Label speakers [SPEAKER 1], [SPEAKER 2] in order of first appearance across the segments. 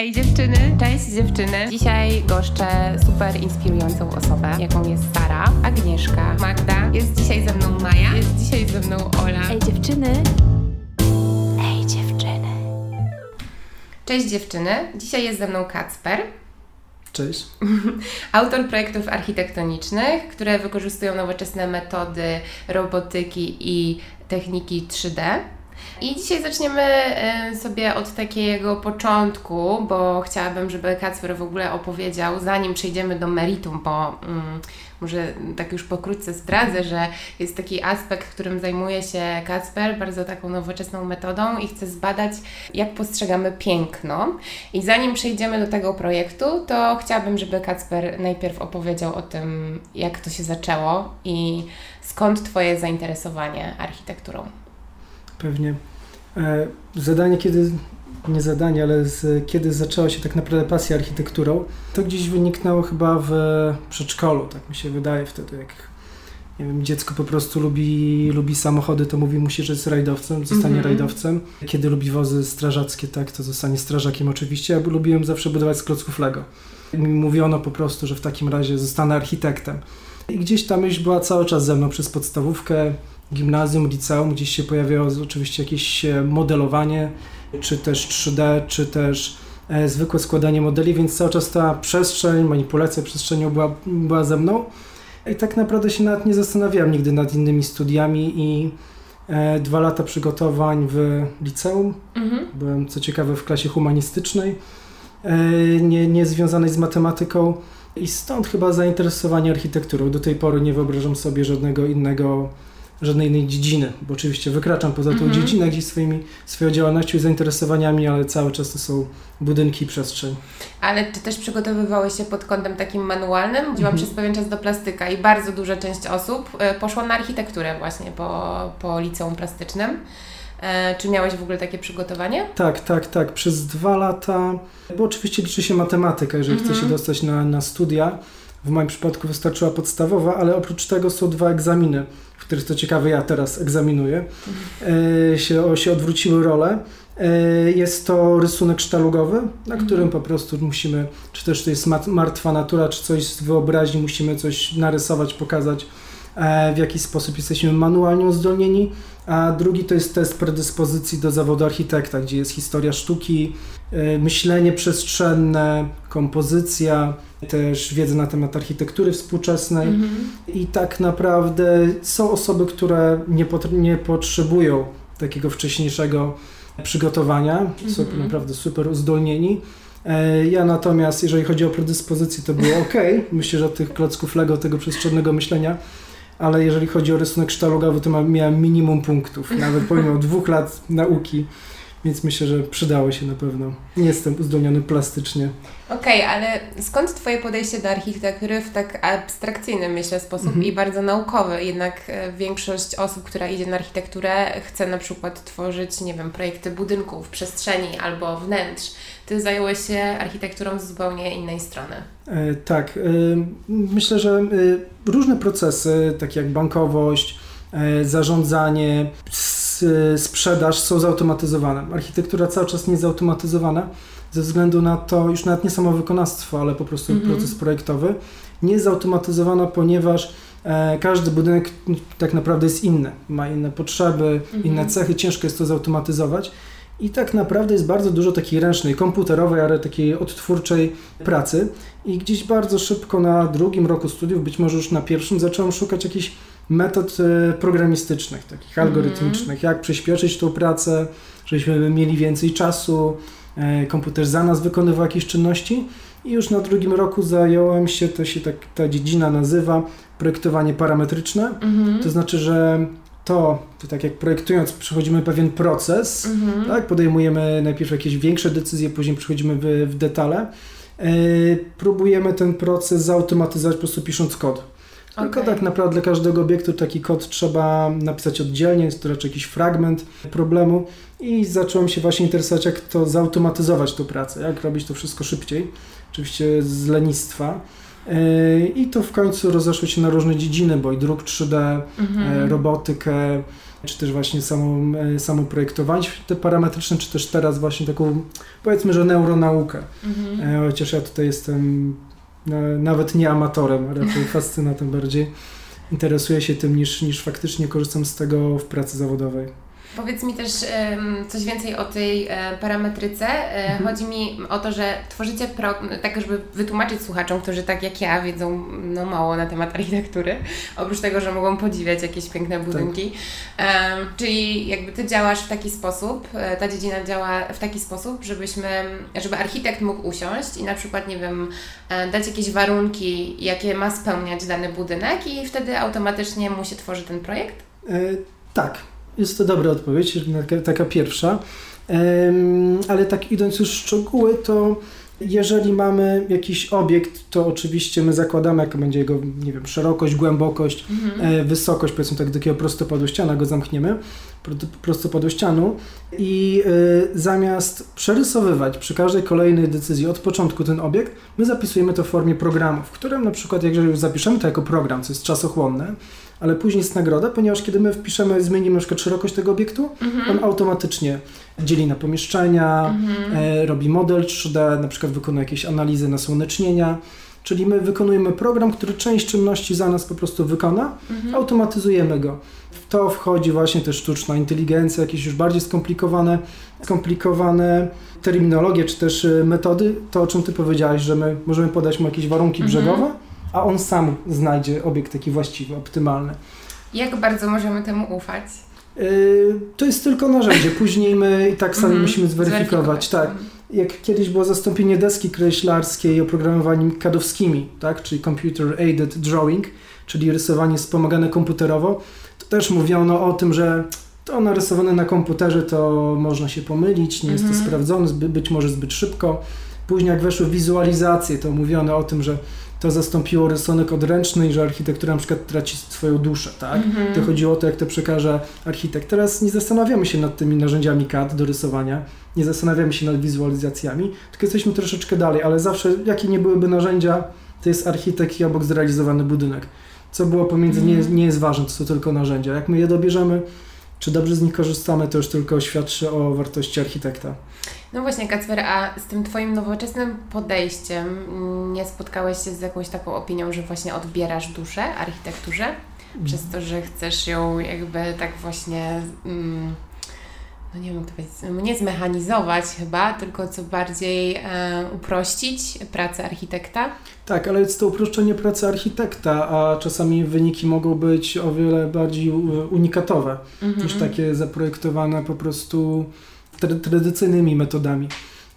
[SPEAKER 1] Ej dziewczyny, cześć dziewczyny. Dzisiaj goszczę super inspirującą osobę, jaką jest Sara, Agnieszka, Magda. Jest dzisiaj ze mną Maja, jest dzisiaj ze mną Ola.
[SPEAKER 2] Ej dziewczyny.
[SPEAKER 1] Ej dziewczyny. Cześć dziewczyny, dzisiaj jest ze mną Kacper.
[SPEAKER 3] Cześć.
[SPEAKER 1] Autor projektów architektonicznych, które wykorzystują nowoczesne metody robotyki i techniki 3D. I dzisiaj zaczniemy e, sobie od takiego początku, bo chciałabym, żeby Kacper w ogóle opowiedział, zanim przejdziemy do meritum, bo mm, może tak już pokrótce zdradzę, że jest taki aspekt, którym zajmuje się Kacper, bardzo taką nowoczesną metodą i chce zbadać, jak postrzegamy piękno. I zanim przejdziemy do tego projektu, to chciałabym, żeby Kacper najpierw opowiedział o tym, jak to się zaczęło i skąd Twoje zainteresowanie architekturą.
[SPEAKER 3] Pewnie. E, zadanie, kiedy, nie zadanie, ale z, kiedy zaczęła się tak naprawdę pasja architekturą, to gdzieś wyniknęło chyba w przedszkolu, tak mi się wydaje wtedy, jak nie wiem, dziecko po prostu lubi, lubi samochody, to mówi musi, że jest rajdowcem, zostanie
[SPEAKER 1] Mhm.
[SPEAKER 3] rajdowcem. Kiedy lubi wozy strażackie, tak, to zostanie strażakiem oczywiście. Ja lubiłem zawsze budować z klocków Lego. I mi mówiono po prostu, że w takim razie zostanę architektem. I gdzieś ta myśl była cały czas ze mną przez podstawówkę, gimnazjum, liceum, gdzieś się pojawiało oczywiście jakieś e, modelowanie, czy też 3D, czy też e, zwykłe składanie modeli, więc cały czas ta przestrzeń, manipulacja przestrzenią była, była ze mną. I tak naprawdę się nawet nie zastanawiałem nigdy nad innymi studiami i e, dwa lata przygotowań w liceum.
[SPEAKER 1] Mhm.
[SPEAKER 3] Byłem co ciekawe w klasie humanistycznej, e, nie, nie związanej z matematyką. I stąd chyba zainteresowanie architekturą. Do tej pory nie wyobrażam sobie żadnego innego, żadnej innej dziedziny, bo oczywiście wykraczam poza tą
[SPEAKER 1] Mhm.
[SPEAKER 3] dziedzinę gdzieś swoimi, swoją działalnością i zainteresowaniami, ale cały czas to są budynki i przestrzeń.
[SPEAKER 1] Ale czy też przygotowywałeś się pod kątem takim manualnym? Chodziłam
[SPEAKER 3] Mhm.
[SPEAKER 1] przez pewien czas do plastyka i bardzo duża część osób e, poszła na architekturę właśnie po, po liceum plastycznym. E, Czy miałeś w ogóle takie przygotowanie?
[SPEAKER 3] Tak, tak, tak. Przez dwa lata, bo oczywiście liczy się matematyka, jeżeli
[SPEAKER 1] Mhm.
[SPEAKER 3] chce się dostać na, na studia. W moim przypadku wystarczyła podstawowa, ale oprócz tego są dwa egzaminy, w których to ciekawe ja teraz egzaminuję. E, się, o, się odwróciły role. E, jest to rysunek sztalugowy, na
[SPEAKER 1] Mhm.
[SPEAKER 3] którym po prostu musimy, czy też to jest martwa natura, czy coś z wyobraźni, musimy coś narysować, pokazać, e, w jaki sposób jesteśmy manualnie uzdolnieni. A drugi to jest test predyspozycji do zawodu architekta, gdzie jest historia sztuki, e, myślenie przestrzenne, kompozycja, też wiedza na temat architektury współczesnej.
[SPEAKER 1] Mhm.
[SPEAKER 3] I tak naprawdę są osoby, które nie, nie potrzebują takiego wcześniejszego przygotowania, są
[SPEAKER 1] Mhm.
[SPEAKER 3] naprawdę super uzdolnieni. E, Ja natomiast, jeżeli chodzi o predyspozycję, to było ok. Myślę, że od tych klocków Lego, tego przestrzennego myślenia, ale jeżeli chodzi o rysunek sztalugowy, to miałem minimum punktów, nawet pomimo dwóch lat nauki, więc myślę, że przydało się na pewno. Nie jestem uzdolniony plastycznie.
[SPEAKER 1] Okej, ale skąd Twoje podejście do architektury w tak abstrakcyjny, myślę, sposób
[SPEAKER 3] Mhm.
[SPEAKER 1] i bardzo naukowy? Jednak e, większość osób, która idzie na architekturę, chce na przykład tworzyć, nie wiem, projekty budynków, przestrzeni albo wnętrz. Ty zająłeś się architekturą z zupełnie innej strony.
[SPEAKER 3] E, Tak, e, myślę, że e, różne procesy, takie jak bankowość, zarządzanie, sprzedaż są zautomatyzowane. Architektura cały czas nie jest zautomatyzowana ze względu na to, już nawet nie samo wykonawstwo, ale po prostu
[SPEAKER 1] Mhm.
[SPEAKER 3] proces projektowy. Nie jest zautomatyzowana, ponieważ każdy budynek m, tak naprawdę jest inny, ma inne potrzeby,
[SPEAKER 1] Mhm.
[SPEAKER 3] inne cechy, ciężko jest to zautomatyzować. I tak naprawdę jest bardzo dużo takiej ręcznej, komputerowej, ale takiej odtwórczej pracy. I gdzieś bardzo szybko na drugim roku studiów, być może już na pierwszym, zacząłem szukać jakichś metod e, programistycznych, takich
[SPEAKER 1] Mhm.
[SPEAKER 3] algorytmicznych, jak przyspieszyć tą pracę, żebyśmy mieli więcej czasu, e, komputer za nas wykonywał jakieś czynności. I już na drugim roku zająłem się, to się tak ta dziedzina nazywa, projektowanie parametryczne.
[SPEAKER 1] Mhm.
[SPEAKER 3] To znaczy, że to, to tak jak projektując, przechodzimy pewien proces,
[SPEAKER 1] Mhm.
[SPEAKER 3] tak? Podejmujemy najpierw jakieś większe decyzje, później przechodzimy w, w detale. E, próbujemy ten proces zautomatyzować po prostu pisząc kod. Tylko
[SPEAKER 1] Okej.
[SPEAKER 3] tak naprawdę dla każdego obiektu taki kod trzeba napisać oddzielnie, jest to raczej jakiś fragment problemu i zacząłem się właśnie interesować, jak to zautomatyzować tą pracę, jak robić to wszystko szybciej, oczywiście z lenistwa. I to w końcu rozeszło się na różne dziedziny, bo i druk 3D, mhm. robotykę, czy też właśnie samo, samo projektowanie te parametryczne, czy też teraz właśnie taką, powiedzmy, że neuronaukę. Mhm. Chociaż ja tutaj jestem nawet nie amatorem, raczej fascynatem bardziej. Interesuję się tym niż, niż faktycznie korzystam z tego w pracy zawodowej.
[SPEAKER 1] Powiedz mi też um, coś więcej o tej e, parametryce. E, mhm. Chodzi mi o to, że tworzycie, pro, tak żeby wytłumaczyć słuchaczom, którzy tak jak ja wiedzą no, mało na temat architektury, oprócz tego, że mogą podziwiać jakieś piękne tak. budynki. Tak. czyli jakby Ty działasz w taki sposób, e, ta dziedzina działa w taki sposób, żebyśmy, żeby architekt mógł usiąść i na przykład, nie wiem, e, dać jakieś warunki, jakie ma spełniać dany budynek i wtedy automatycznie mu się tworzy ten projekt?
[SPEAKER 3] E, tak, jest to dobra odpowiedź, taka pierwsza. Ale tak idąc już w szczegóły, to jeżeli mamy jakiś obiekt, to oczywiście my zakładamy, jaka będzie jego, nie wiem, szerokość, głębokość, mhm. E, wysokość, powiedzmy tak, do takiego prostopadu ściana go zamkniemy, prostopadu ścianu i y, zamiast przerysowywać przy każdej kolejnej decyzji od początku ten obiekt, my zapisujemy to w formie programu, w którym na przykład, jeżeli już zapiszemy to jako program, co jest czasochłonne, ale później jest nagroda, ponieważ kiedy my wpiszemy, zmienimy na przykład szerokość tego obiektu, mhm. on automatycznie dzieli na pomieszczenia, mhm. e, robi model 3D, na przykład wykonuje jakieś analizy nasłonecznienia, czyli my wykonujemy program, który część czynności za nas po prostu wykona, mhm. automatyzujemy go. W to wchodzi właśnie też sztuczna inteligencja, jakieś już bardziej skomplikowane, skomplikowane terminologie, czy też e, metody, to o czym Ty powiedziałaś, że my możemy podać mu jakieś warunki mhm. brzegowe, a on sam znajdzie obiekt taki właściwy, optymalny.
[SPEAKER 1] Jak bardzo możemy temu ufać?
[SPEAKER 3] Yy, to jest tylko narzędzie. Później my i tak sami -hmm. musimy zweryfikować. Tak. Mhm. Jak kiedyś było zastąpienie deski kreślarskiej oprogramowaniami kadowskimi, tak? czyli Computer Aided Drawing, czyli rysowanie wspomagane komputerowo, to też mówiono o tym, że to narysowane na komputerze to można się pomylić, nie jest to mhm. sprawdzone, być może zbyt szybko. Później jak weszły wizualizacje, to mówiono o tym, że to zastąpiło rysunek odręczny i że architektura na przykład traci swoją duszę, tak? Mm-hmm. To chodziło o to, jak to przekaże architekt. Teraz nie zastanawiamy się nad tymi narzędziami CAD do rysowania, nie zastanawiamy się nad wizualizacjami, tylko jesteśmy troszeczkę dalej, ale zawsze, jakie nie byłyby narzędzia, to jest architekt i obok zrealizowany budynek. Co było pomiędzy, mm-hmm. nie, nie jest ważne, to są tylko narzędzia. Jak my je dobierzemy, czy dobrze z nich korzystamy, to już tylko świadczy o wartości architekta.
[SPEAKER 1] No właśnie, Kacper, a z tym Twoim nowoczesnym podejściem nie spotkałeś się z jakąś taką opinią, że właśnie odbierasz duszę architekturze? Przez to, że chcesz ją jakby tak właśnie, mm, no nie wiem jak to powiedzieć, no nie zmechanizować chyba, tylko co bardziej e, uprościć pracę architekta?
[SPEAKER 3] Tak, ale jest to uproszczenie pracy architekta, a czasami wyniki mogą być o wiele bardziej unikatowe mhm. niż takie zaprojektowane po prostu tradycyjnymi metodami.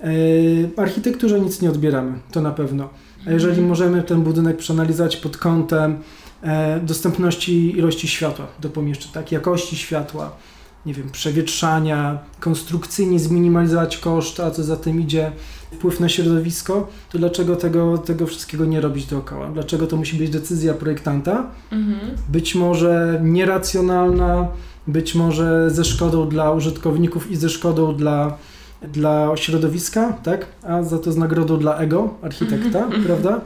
[SPEAKER 3] E, architekturze nic nie odbieramy, to na pewno. A jeżeli mhm. możemy ten budynek przeanalizować pod kątem e, dostępności ilości światła do pomieszczeń, tak, jakości światła, nie wiem, przewietrzania, konstrukcyjnie zminimalizować koszt, a co za tym idzie wpływ na środowisko, to dlaczego tego, tego wszystkiego nie robić dookoła? Dlaczego to musi być decyzja projektanta? Mhm. Być może nieracjonalna, być może ze szkodą dla użytkowników i ze szkodą dla, dla środowiska, tak? A za to z nagrodą dla ego architekta, prawda?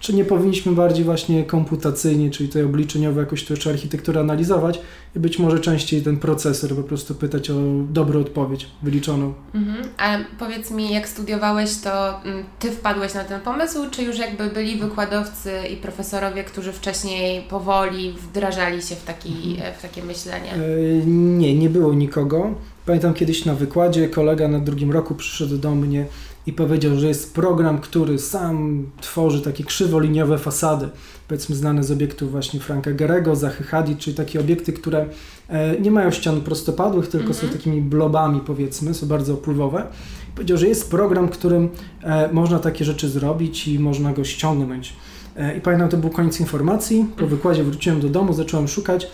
[SPEAKER 3] Czy nie powinniśmy bardziej właśnie komputacyjnie, czyli tej obliczeniowo jakoś to jeszcze architekturę analizować i być może częściej ten procesor po prostu pytać o dobrą odpowiedź wyliczoną.
[SPEAKER 1] Mhm. A powiedz mi, jak studiowałeś, to mm, Ty wpadłeś na ten pomysł, czy już jakby byli wykładowcy i profesorowie, którzy wcześniej powoli wdrażali się w, taki, mhm. w takie myślenie?
[SPEAKER 3] Yy, nie, nie było nikogo. Pamiętam kiedyś na wykładzie kolega na drugim roku przyszedł do mnie i powiedział, że jest program, który sam tworzy takie krzywoliniowe fasady, powiedzmy znane z obiektów właśnie Franka Gerego, Zachy Hadid, czyli takie obiekty, które e, nie mają ścian prostopadłych, tylko mm -hmm. są mhm. takimi blobami powiedzmy, są bardzo opływowe. Powiedział, że jest program, którym e, można takie rzeczy zrobić i można go ściągnąć. E, I pamiętam, to był koniec informacji, po mhm. wykładzie wróciłem do domu, zacząłem szukać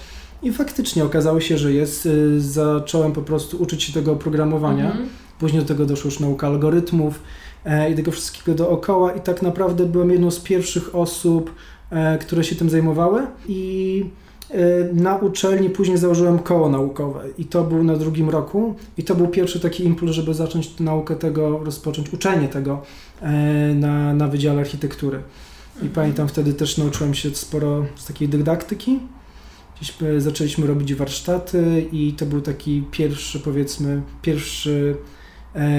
[SPEAKER 3] i faktycznie okazało się, że jest. Zacząłem po prostu uczyć się tego oprogramowania. Mm -hmm Później do tego doszło już nauka algorytmów e, i tego wszystkiego dookoła i tak naprawdę byłem jedną z pierwszych osób, e, które się tym zajmowały i e, na uczelni później założyłem koło naukowe i to był na drugim roku i to był pierwszy taki impuls, żeby zacząć naukę tego, rozpocząć uczenie tego na, na Wydziale Architektury. I pamiętam wtedy też nauczyłem się sporo z takiej dydaktyki. Gdzieś zaczęliśmy robić warsztaty i to był taki pierwszy, powiedzmy, pierwszy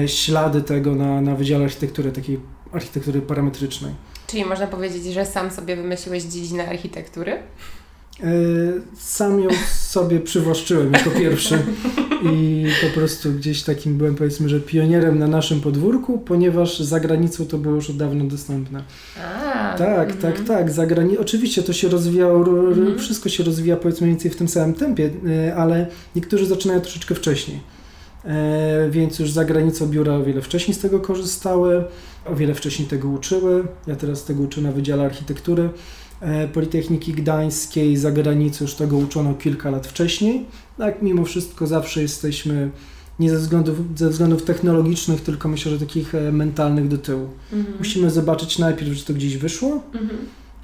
[SPEAKER 3] ślady tego na, na Wydziale Architektury, takiej architektury parametrycznej.
[SPEAKER 1] Czyli można powiedzieć, że sam sobie wymyśliłeś dziedzinę architektury?
[SPEAKER 3] E, sam ją sobie przywłaszczyłem jako pierwszy i po prostu gdzieś takim byłem powiedzmy, że pionierem na naszym podwórku, ponieważ za granicą to było już od dawna dostępne.
[SPEAKER 1] A,
[SPEAKER 3] tak,
[SPEAKER 1] mhm.
[SPEAKER 3] tak, tak. Za grani- Oczywiście to się rozwijało,
[SPEAKER 1] Mhm.
[SPEAKER 3] wszystko się rozwija powiedzmy mniej więcej w tym samym tempie, y, ale niektórzy zaczynają troszeczkę wcześniej. E, więc już za granicą biura o wiele wcześniej z tego korzystały, o wiele wcześniej tego uczyły. Ja teraz tego uczę na Wydziale Architektury e, Politechniki Gdańskiej, za granicą już tego uczono kilka lat wcześniej. Tak, mimo wszystko zawsze jesteśmy nie ze względów, ze względów technologicznych, tylko myślę, że takich e, mentalnych do tyłu.
[SPEAKER 1] Mhm.
[SPEAKER 3] Musimy zobaczyć najpierw, że to gdzieś wyszło,
[SPEAKER 1] Mhm.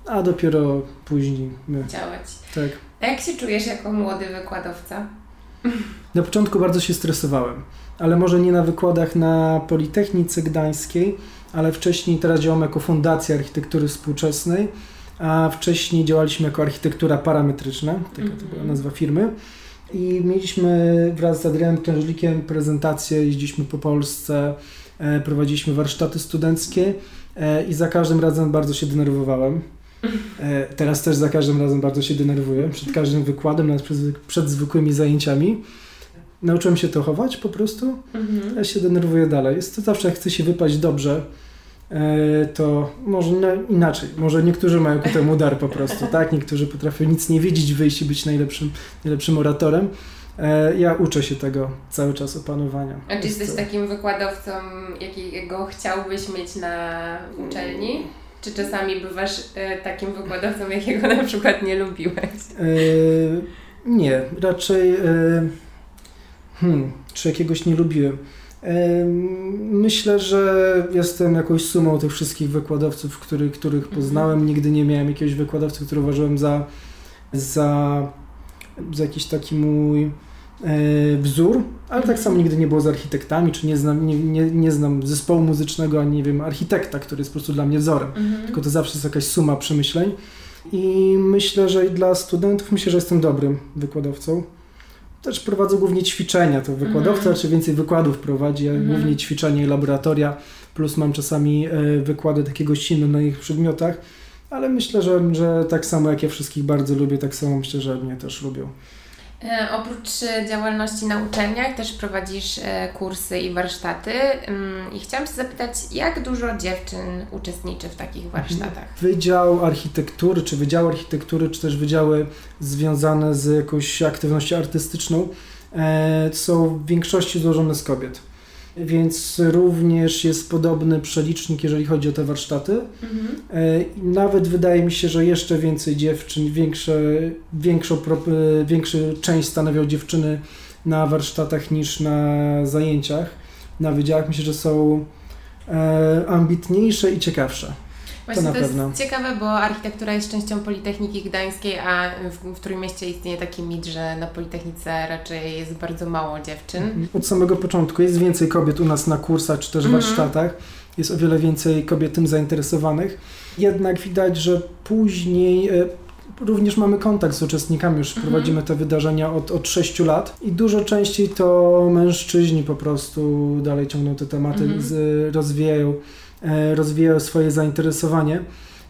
[SPEAKER 3] a dopiero później my.
[SPEAKER 1] Działać.
[SPEAKER 3] Tak.
[SPEAKER 1] A jak się czujesz jako młody wykładowca?
[SPEAKER 3] Na początku bardzo się stresowałem, ale może nie na wykładach na Politechnice Gdańskiej, ale wcześniej teraz działam jako Fundacja Architektury Współczesnej, a wcześniej działaliśmy jako architektura parametryczna, taka to była
[SPEAKER 1] Mhm.
[SPEAKER 3] nazwa firmy. I mieliśmy wraz z Adrianem Krężlikiem prezentację, jeździliśmy po Polsce, e, prowadziliśmy warsztaty studenckie e, i za każdym razem bardzo się denerwowałem. E, teraz też za każdym razem bardzo się denerwuję, przed każdym wykładem, nawet przed, przed zwykłymi zajęciami. Nauczyłem się to chować po prostu,
[SPEAKER 1] Mhm.
[SPEAKER 3] ja się denerwuję dalej. Jest to zawsze, jak chce się wypaść dobrze, e, to może na- inaczej. Może niektórzy mają ku temu dar po prostu, tak? Niektórzy potrafią nic nie wiedzieć, wyjść i być najlepszym, najlepszym oratorem. E, Ja uczę się tego cały czas opanowania.
[SPEAKER 1] A czy
[SPEAKER 3] Jest
[SPEAKER 1] jesteś
[SPEAKER 3] to-
[SPEAKER 1] takim wykładowcą, jakiego chciałbyś mieć na uczelni? Czy czasami bywasz e, takim wykładowcą, jakiego na przykład nie lubiłeś?
[SPEAKER 3] E, Nie, raczej. e, Hmm, czy jakiegoś nie lubiłem. Myślę, że jestem jakąś sumą tych wszystkich wykładowców, który, których
[SPEAKER 1] Mhm.
[SPEAKER 3] poznałem. Nigdy nie miałem jakiegoś wykładowcy, który uważałem za, za, za jakiś taki mój wzór, ale tak samo nigdy nie było z architektami, czy nie znam, nie, nie, nie znam zespołu muzycznego, ani nie wiem, architekta, który jest po prostu dla mnie wzorem
[SPEAKER 1] Mhm.
[SPEAKER 3] tylko to zawsze jest jakaś suma przemyśleń. I myślę, że dla studentów myślę, że jestem dobrym wykładowcą. Też prowadzę głównie ćwiczenia, to wykładowca
[SPEAKER 1] Mhm.
[SPEAKER 3] czy więcej wykładów prowadzi,
[SPEAKER 1] Mhm.
[SPEAKER 3] głównie ćwiczenia i laboratoria, plus mam czasami e, wykłady takie gościnne na ich przedmiotach, ale myślę, że, że tak samo jak ja wszystkich bardzo lubię, tak samo myślę, że mnie też lubią.
[SPEAKER 1] E, oprócz e, działalności na uczelniach też prowadzisz e, kursy i warsztaty Ym, i chciałam się zapytać, jak dużo dziewczyn uczestniczy w takich warsztatach?
[SPEAKER 3] Wydział Architektury, czy Wydział Architektury, czy też wydziały związane z jakąś aktywnością artystyczną są w większości złożone z kobiet. Więc również jest podobny przelicznik, jeżeli chodzi o te warsztaty.
[SPEAKER 1] Mhm.
[SPEAKER 3] E, Nawet wydaje mi się, że jeszcze więcej dziewczyn, większe, większą, e, większą część stanowią dziewczyny na warsztatach niż na zajęciach. Na wydziałach myślę, że są e, ambitniejsze i ciekawsze.
[SPEAKER 1] Właśnie
[SPEAKER 3] na
[SPEAKER 1] to, jest
[SPEAKER 3] pewno.
[SPEAKER 1] ciekawe, bo architektura jest częścią Politechniki Gdańskiej, a w, w Trójmieście istnieje taki mit, że na Politechnice raczej jest bardzo mało dziewczyn.
[SPEAKER 3] Od samego początku jest więcej kobiet u nas na kursach czy też
[SPEAKER 1] Mhm.
[SPEAKER 3] warsztatach. Jest o wiele więcej kobiet tym zainteresowanych. Jednak widać, że później e, również mamy kontakt z uczestnikami, już
[SPEAKER 1] Mhm.
[SPEAKER 3] prowadzimy te wydarzenia od, od 6 lat i dużo częściej to mężczyźni po prostu dalej ciągną te tematy,
[SPEAKER 1] Mhm.
[SPEAKER 3] z, rozwijają, rozwijają swoje zainteresowanie.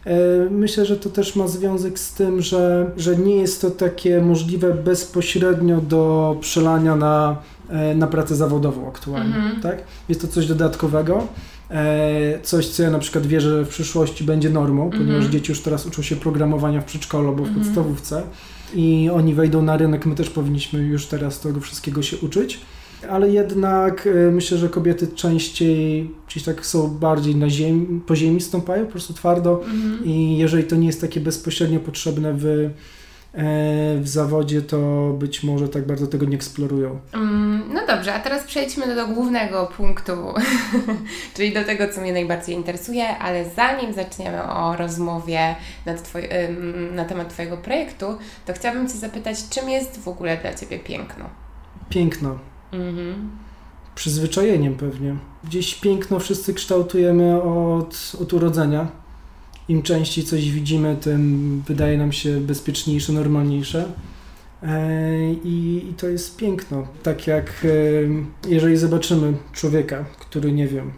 [SPEAKER 3] E, Myślę, że to też ma związek z tym, że, że nie jest to takie możliwe bezpośrednio do przelania na, e, na pracę zawodową aktualnie.
[SPEAKER 1] Mhm.
[SPEAKER 3] Tak? Jest to coś dodatkowego, e, coś, co ja na przykład wierzę, że w przyszłości będzie normą,
[SPEAKER 1] Mhm.
[SPEAKER 3] ponieważ dzieci już teraz uczą się programowania w przedszkolu albo w
[SPEAKER 1] Mhm.
[SPEAKER 3] podstawówce i oni wejdą na rynek, my też powinniśmy już teraz tego wszystkiego się uczyć. Ale jednak e, myślę, że kobiety częściej gdzieś tak są bardziej na ziemi, po ziemi stąpają, po prostu twardo
[SPEAKER 1] Mhm.
[SPEAKER 3] i jeżeli to nie jest takie bezpośrednio potrzebne w, e, w zawodzie, to być może tak bardzo tego nie eksplorują.
[SPEAKER 1] Mm, No dobrze, a teraz przejdźmy do, głównego punktu, czyli do tego, co mnie najbardziej interesuje, ale zanim zaczniemy o rozmowie twoj, na temat Twojego projektu, to chciałabym Cię zapytać, czym jest w ogóle dla Ciebie piękno?
[SPEAKER 3] Piękno.
[SPEAKER 1] Mhm.
[SPEAKER 3] Przyzwyczajeniem pewnie. Gdzieś piękno wszyscy kształtujemy od, od urodzenia. im częściej coś widzimy, tym wydaje nam się bezpieczniejsze, normalniejsze. E, I, I, to jest piękno. Tak jak e, jeżeli zobaczymy człowieka, który nie wiem,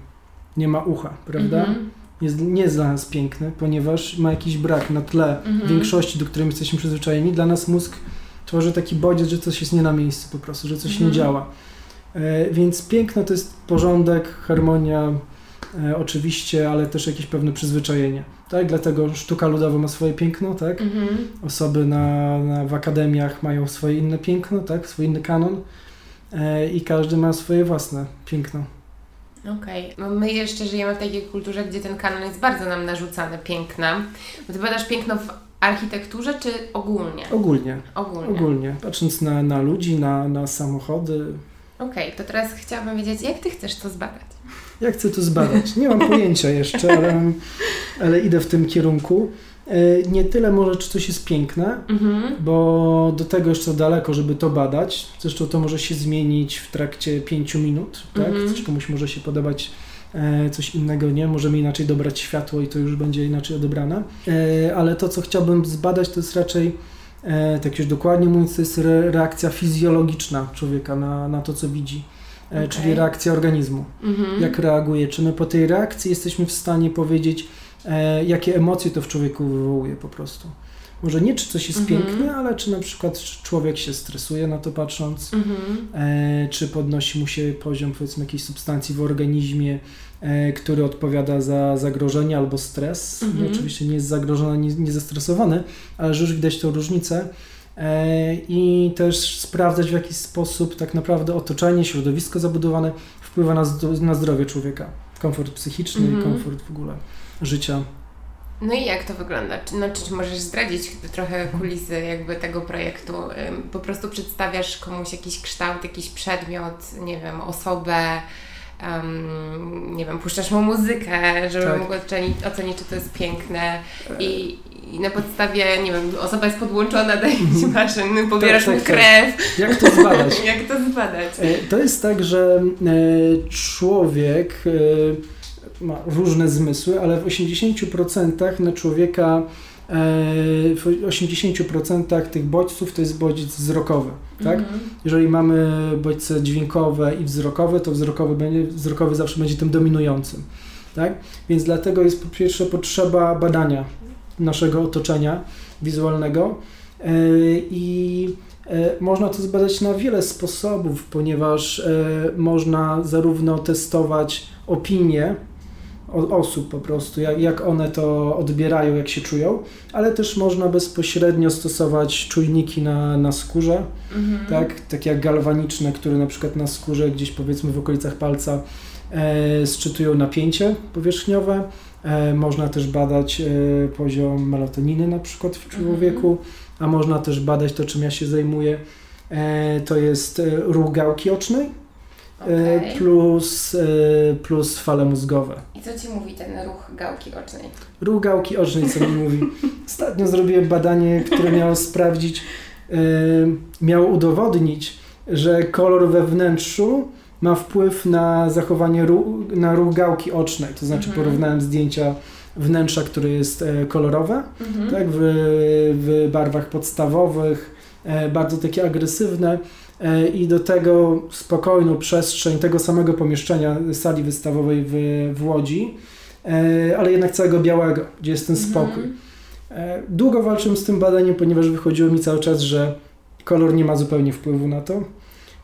[SPEAKER 3] nie ma ucha, prawda? Mhm. Jest, nie jest dla nas piękny, ponieważ ma jakiś brak na tle mhm. większości, do której jesteśmy przyzwyczajeni. Dla nas mózg tworzy taki bodziec, że coś jest nie na miejscu po prostu, że coś mhm. nie działa. E, więc piękno to jest porządek, harmonia, e, oczywiście, ale też jakieś pewne przyzwyczajenie. Tak? Dlatego sztuka ludowa ma swoje piękno, tak? Mhm. Osoby na, na, w akademiach mają swoje inne piękno, tak? Swój inny kanon e, i każdy ma swoje własne piękno.
[SPEAKER 1] Okej. Okay. No my jeszcze żyjemy w takiej kulturze, gdzie ten kanon jest bardzo nam narzucany, piękna. Bo ty badasz piękno w architekturze, czy ogólnie?
[SPEAKER 3] Ogólnie.
[SPEAKER 1] Ogólnie.
[SPEAKER 3] Ogólnie. Patrząc na, na ludzi, na, na samochody.
[SPEAKER 1] Okej, okay, to teraz chciałabym wiedzieć, jak ty chcesz to zbadać?
[SPEAKER 3] Jak chcę to zbadać? Nie mam pojęcia jeszcze, ale, ale idę w tym kierunku. E, nie tyle może, czy coś jest piękne, mhm. bo do tego jeszcze daleko, żeby to badać. Zresztą to może się zmienić w trakcie pięciu minut, tak? Mhm. Coś komuś może się podobać coś innego nie, możemy inaczej dobrać światło i to już będzie inaczej odebrane. E, ale to, co chciałbym zbadać, to jest raczej, tak już dokładnie mówiąc, to jest reakcja fizjologiczna człowieka na, na to, co widzi. Okay. Czyli reakcja organizmu. Mhm. Jak reaguje? Czy my po tej reakcji jesteśmy w stanie powiedzieć, e, jakie emocje to w człowieku wywołuje po prostu. Może nie czy coś jest mhm. piękne, ale czy na przykład człowiek się stresuje na to patrząc, mhm. e, czy podnosi mu się poziom powiedzmy jakiejś substancji w organizmie, e, który odpowiada za zagrożenie albo stres. Mhm. Oczywiście nie jest zagrożony, nie, nie zestresowany, ale już widać tą różnicę. E, I też sprawdzać w jaki sposób tak naprawdę otoczenie, środowisko zabudowane wpływa na, na zdrowie człowieka. Komfort psychiczny mhm. komfort w ogóle życia.
[SPEAKER 1] No i jak to wygląda? Czy, no, czy, możesz zdradzić trochę kulisy jakby tego projektu? Po prostu przedstawiasz komuś jakiś kształt, jakiś przedmiot, nie wiem, osobę, um, nie wiem, puszczasz mu muzykę, żeby tak. mógł ocenić, ocenić, czy to jest piękne i, i na podstawie, nie wiem, osoba jest podłączona do jakiejś maszyny, pobierasz tak, tak, mu tak. krew.
[SPEAKER 3] Jak to zbadać?
[SPEAKER 1] Jak to zbadać?
[SPEAKER 3] E, to jest tak, że e, człowiek e, ma różne zmysły, ale w 80% na człowieka e, w 80% tych bodźców to jest bodziec wzrokowy. Tak? Mhm. Jeżeli mamy bodźce dźwiękowe i wzrokowe, to wzrokowy, będzie, wzrokowy zawsze będzie tym dominującym. Tak? Więc dlatego jest po pierwsze potrzeba badania naszego otoczenia wizualnego e, i e, można to zbadać na wiele sposobów, ponieważ można zarówno testować opinie osób po prostu, jak, jak one to odbierają, jak się czują, ale też można bezpośrednio stosować czujniki na, na skórze, mhm. tak, takie jak galwaniczne, które na przykład na skórze gdzieś powiedzmy w okolicach palca e, sczytują napięcie powierzchniowe. E, można też badać e, poziom melatoniny na przykład w człowieku, mhm. a można też badać to, czym ja się zajmuję, e, to jest e, ruch gałki ocznej okay. plus, e, plus fale mózgowe.
[SPEAKER 1] I co Ci mówi ten ruch gałki ocznej?
[SPEAKER 3] Ruch gałki ocznej, co mi mówi? Ostatnio zrobiłem badanie, które miało sprawdzić, e, miało udowodnić, że kolor we wnętrzu ma wpływ na zachowanie, na ruch gałki ocznej. To znaczy mhm. porównałem zdjęcia wnętrza, które jest kolorowe, mhm. tak, w, w barwach podstawowych, bardzo takie agresywne E, i do tego spokojną przestrzeń tego samego pomieszczenia sali wystawowej w, w Łodzi, e, ale jednak całego białego, gdzie jest ten mhm. spokój. Mhm. Długo walczyłem z tym badaniem, ponieważ wychodziło mi cały czas, że kolor nie ma zupełnie wpływu na to,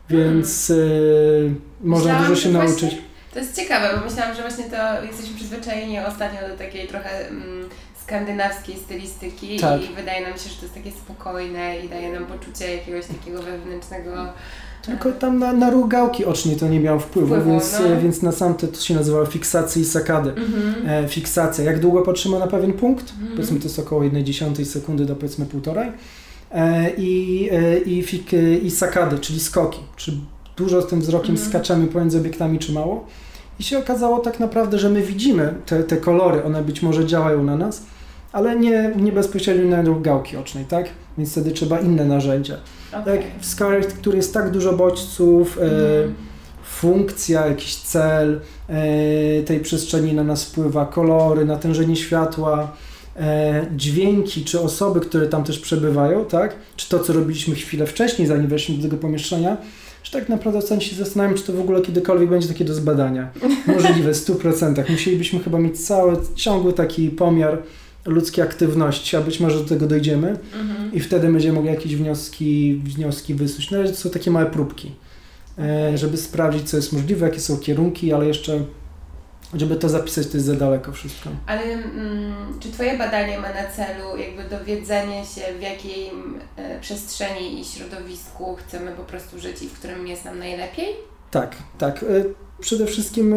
[SPEAKER 3] więc hmm. można dużo się nauczyć.
[SPEAKER 1] To jest ciekawe, bo myślałam, że właśnie to jesteśmy przyzwyczajeni ostatnio do takiej trochę mm, skandynawskiej stylistyki tak. i wydaje nam się, że to jest takie spokojne i daje nam poczucie jakiegoś takiego wewnętrznego
[SPEAKER 3] tylko tam na, na ruch gałki ocznej to nie miało wpływu, wpływu więc, no. więc na sam to, to się nazywało fiksacja i sakady. Mhm. E, fiksacja. Jak długo patrzymy na pewien punkt? Mhm. Powiedzmy to jest około 1,1 sekundy do powiedzmy półtorej. E, I, e, i, fik, I sakady, czyli skoki. Czy dużo z tym wzrokiem mhm. skaczemy pomiędzy obiektami, czy mało? I się okazało tak naprawdę, że my widzimy te, te kolory, one być może działają na nas, ale nie, nie bezpośrednio na gałki ocznej, tak? Więc wtedy trzeba inne narzędzia. Okay. Tak, w skale, który jest tak dużo bodźców, mm. funkcja, jakiś cel e, tej przestrzeni na nas wpływa, kolory, natężenie światła, e, dźwięki, czy osoby, które tam też przebywają, tak? Czy to, co robiliśmy chwilę wcześniej, zanim weszliśmy do tego pomieszczenia, że tak naprawdę wcale się zastanawiam, czy to w ogóle kiedykolwiek będzie takie do zbadania. Możliwe, w 100%. Musielibyśmy chyba mieć cały, ciągły taki pomiar ludzkiej aktywności, a być może do tego dojdziemy
[SPEAKER 1] Mhm.
[SPEAKER 3] i wtedy będziemy mogli jakieś wnioski, wnioski wysuć. Razie to są takie małe próbki, e, żeby sprawdzić, co jest możliwe, jakie są kierunki, ale jeszcze, żeby to zapisać, to jest za daleko wszystko.
[SPEAKER 1] Ale mm, czy Twoje badanie ma na celu jakby dowiedzenie się, w jakiej e, przestrzeni i środowisku chcemy po prostu żyć i w którym jest nam najlepiej?
[SPEAKER 3] Tak, tak. E, Przede wszystkim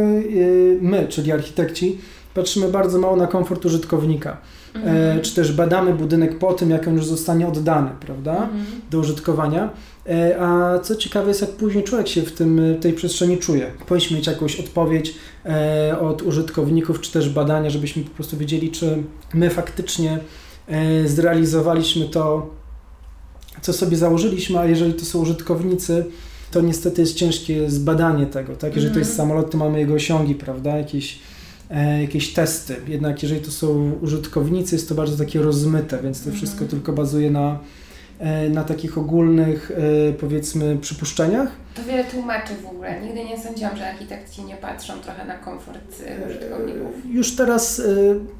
[SPEAKER 3] my, czyli architekci, patrzymy bardzo mało na komfort użytkownika. E, Czy też badamy budynek po tym, jak on już zostanie oddany, prawda?
[SPEAKER 1] Mhm.
[SPEAKER 3] do użytkowania. E, A co ciekawe jest, jak później człowiek się w tym, tej przestrzeni czuje. Powinniśmy mieć jakąś odpowiedź e, od użytkowników, czy też badania, żebyśmy po prostu wiedzieli, czy my faktycznie e, zrealizowaliśmy to, co sobie założyliśmy, a jeżeli to są użytkownicy, to niestety jest ciężkie zbadanie tego, tak? Jeżeli to jest
[SPEAKER 1] Mhm.
[SPEAKER 3] samolot, to mamy jego osiągi, prawda? Jakieś, e, jakieś testy. Jednak jeżeli to są użytkownicy, jest to bardzo takie rozmyte, więc to
[SPEAKER 1] Mhm.
[SPEAKER 3] wszystko tylko bazuje na, e, na takich ogólnych, e, powiedzmy, przypuszczeniach.
[SPEAKER 1] To wiele tłumaczy w ogóle. Nigdy nie sądziłam, że architekci nie patrzą trochę na komfort e, użytkowników.
[SPEAKER 3] Już teraz, e,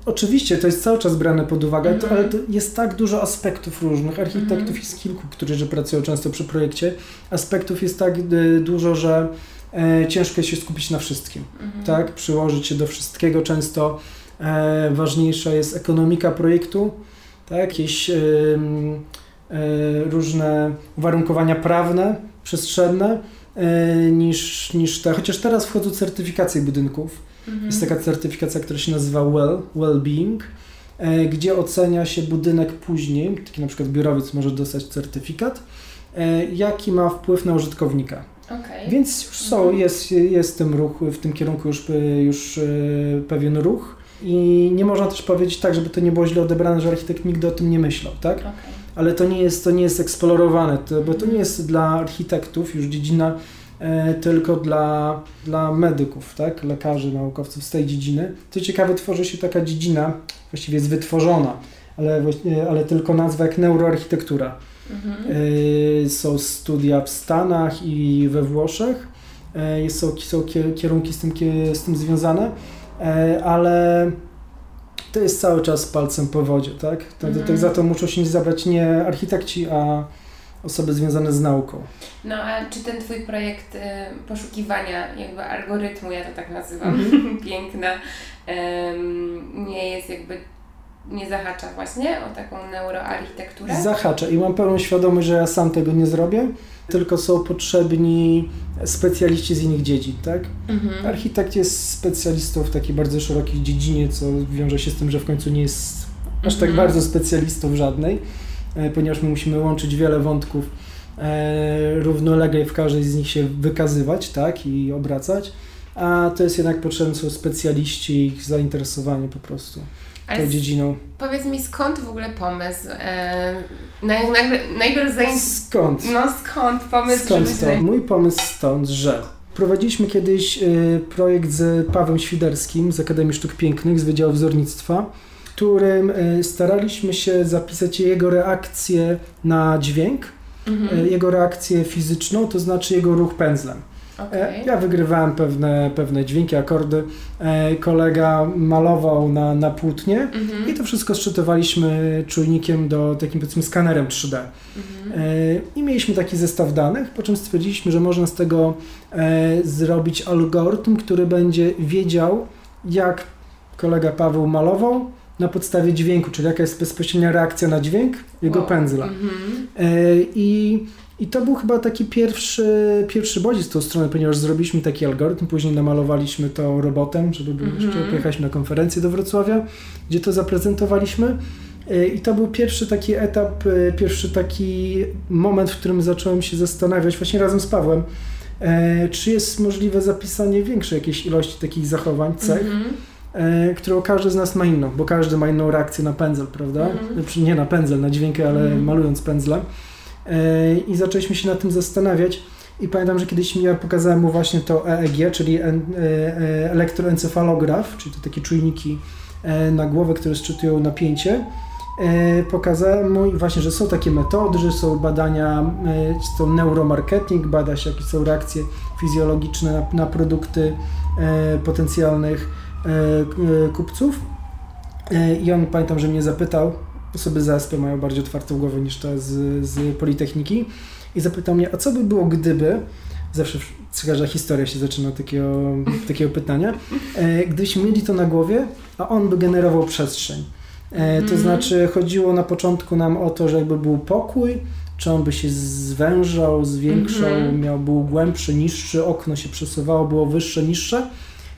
[SPEAKER 3] oczywiście, to jest cały czas brane pod uwagę, to,
[SPEAKER 1] Mhm.
[SPEAKER 3] ale to jest tak dużo aspektów różnych. Architektów
[SPEAKER 1] Mhm.
[SPEAKER 3] jest kilku, którzy pracują często przy projekcie. Aspektów jest tak e, dużo, że e, ciężko jest się skupić na wszystkim.
[SPEAKER 1] Mhm.
[SPEAKER 3] tak, przyłożyć się do wszystkiego. Często e, ważniejsza jest ekonomika projektu, tak, jakieś e, różne uwarunkowania prawne, przestrzenne, e, niż, niż te. Chociaż teraz wchodzą certyfikacje budynków.
[SPEAKER 1] Mhm.
[SPEAKER 3] Jest taka certyfikacja, która się nazywa WELL, Wellbeing, e, gdzie ocenia się budynek później, taki na przykład biurowiec może dostać certyfikat, e, jaki ma wpływ na użytkownika.
[SPEAKER 1] Okej.
[SPEAKER 3] Więc już są,
[SPEAKER 1] Mhm.
[SPEAKER 3] jest, jest w tym ruchu, w tym kierunku już, już e, pewien ruch i nie można też powiedzieć tak, żeby to nie było źle odebrane, że architekt nigdy o tym nie myślał, tak?
[SPEAKER 1] Okej.
[SPEAKER 3] Ale to nie jest, to nie jest eksplorowane, to, bo to nie jest dla architektów już dziedzina e, tylko dla, dla medyków, tak? Lekarzy, naukowców z tej dziedziny. Co ciekawe, tworzy się taka dziedzina, właściwie jest wytworzona, ale, ale tylko nazwa jak neuroarchitektura.
[SPEAKER 1] Mhm.
[SPEAKER 3] Y, Są studia w Stanach i we Włoszech. Y, jest- Są, są kie- kierunki z tym, z tym związane, y, ale to jest cały czas palcem po wodzie, tak? To,
[SPEAKER 1] Mhm.
[SPEAKER 3] tak za to muszą się zabrać nie architekci, a osoby związane z nauką.
[SPEAKER 1] No a czy ten Twój projekt y, poszukiwania jakby algorytmu, ja to tak nazywam,
[SPEAKER 3] Mhm.
[SPEAKER 1] piękna, em, nie jest jakby, nie zahacza właśnie o taką neuroarchitekturę?
[SPEAKER 3] Zahaczę i mam pełną świadomość, że ja sam tego nie zrobię, tylko są potrzebni specjaliści z innych dziedzin, tak?
[SPEAKER 1] Mhm.
[SPEAKER 3] Architekt jest specjalistą w takiej bardzo szerokiej dziedzinie, co wiąże się z tym, że w końcu nie jest aż tak
[SPEAKER 1] Mhm.
[SPEAKER 3] bardzo specjalistą w żadnej, e, ponieważ my musimy łączyć wiele wątków e, równolegle i w każdej z nich się wykazywać, tak, i obracać, a to jest jednak potrzebne są specjaliści ich zainteresowanie po prostu
[SPEAKER 1] Ale
[SPEAKER 3] tą dziedziną.
[SPEAKER 1] powiedz mi, skąd w ogóle pomysł? E, naj, najpierw, zain...
[SPEAKER 3] Skąd?
[SPEAKER 1] No skąd pomysł,
[SPEAKER 3] Skąd to? Mój pomysł stąd, że prowadziliśmy kiedyś y, projekt z Pawłem Świderskim z Akademii Sztuk Pięknych, z Wydziału Wzornictwa, w którym y, staraliśmy się zapisać jego reakcję na dźwięk,
[SPEAKER 1] Mhm.
[SPEAKER 3] y, jego reakcję fizyczną, to znaczy jego ruch pędzlem. E,
[SPEAKER 1] Okej.
[SPEAKER 3] Ja wygrywałem pewne, pewne dźwięki, akordy, e, kolega malował na, na płótnie
[SPEAKER 1] Mhm.
[SPEAKER 3] i to wszystko szczytowaliśmy czujnikiem do takim powiedzmy skanerem 3D.
[SPEAKER 1] Mhm.
[SPEAKER 3] E, I mieliśmy taki zestaw danych, po czym stwierdziliśmy, że można z tego e, zrobić algorytm, który będzie wiedział, jak kolega Paweł malował na podstawie dźwięku, czyli jaka jest bezpośrednia reakcja na dźwięk jego
[SPEAKER 1] Wow.
[SPEAKER 3] pędzla.
[SPEAKER 1] Mhm.
[SPEAKER 3] E, I, I to był chyba taki pierwszy, pierwszy bodziec z tą stronę, ponieważ zrobiliśmy taki algorytm, później namalowaliśmy to robotem, żeby było
[SPEAKER 1] Mhm.
[SPEAKER 3] jeszcze pojechaliśmy na konferencję do Wrocławia, gdzie to zaprezentowaliśmy. E, I to był pierwszy taki etap, e, pierwszy taki moment, w którym zacząłem się zastanawiać, właśnie razem z Pawłem, e, czy jest możliwe zapisanie większej jakiejś ilości takich zachowań, cech,
[SPEAKER 1] Mhm.
[SPEAKER 3] e, którą każdy z nas ma inną, bo każdy ma inną reakcję na pędzel, prawda?
[SPEAKER 1] Mhm.
[SPEAKER 3] Znaczy nie na pędzel, na dźwiękę, ale
[SPEAKER 1] Mhm.
[SPEAKER 3] malując pędzlem. E, I zaczęliśmy się nad tym zastanawiać. I pamiętam, że kiedyś ja pokazałem mu właśnie to EEG, czyli e, e, elektroencefalograf, czyli to takie czujniki e, na głowę, które szczytują napięcie. Pokazałem mu właśnie, że są takie metody, że są badania, e, są neuromarketing, bada się jakie są reakcje fizjologiczne na, na produkty potencjalnych kupców. I on pamiętam, że mnie zapytał, osoby z ASP mają bardziej otwartą głowę niż te z, z Politechniki, i zapytał mnie, a co by było gdyby, zawsze każda historia się zaczyna od takiego, takiego pytania, gdybyśmy mieli to na głowie, a on by generował przestrzeń. E, to mm. znaczy chodziło na początku nam o to, że jakby był pokój, czy on by się zwężał, zwiększał, mm -hmm. miał, był głębszy, niższy, okno się przesuwało, było wyższe, niższe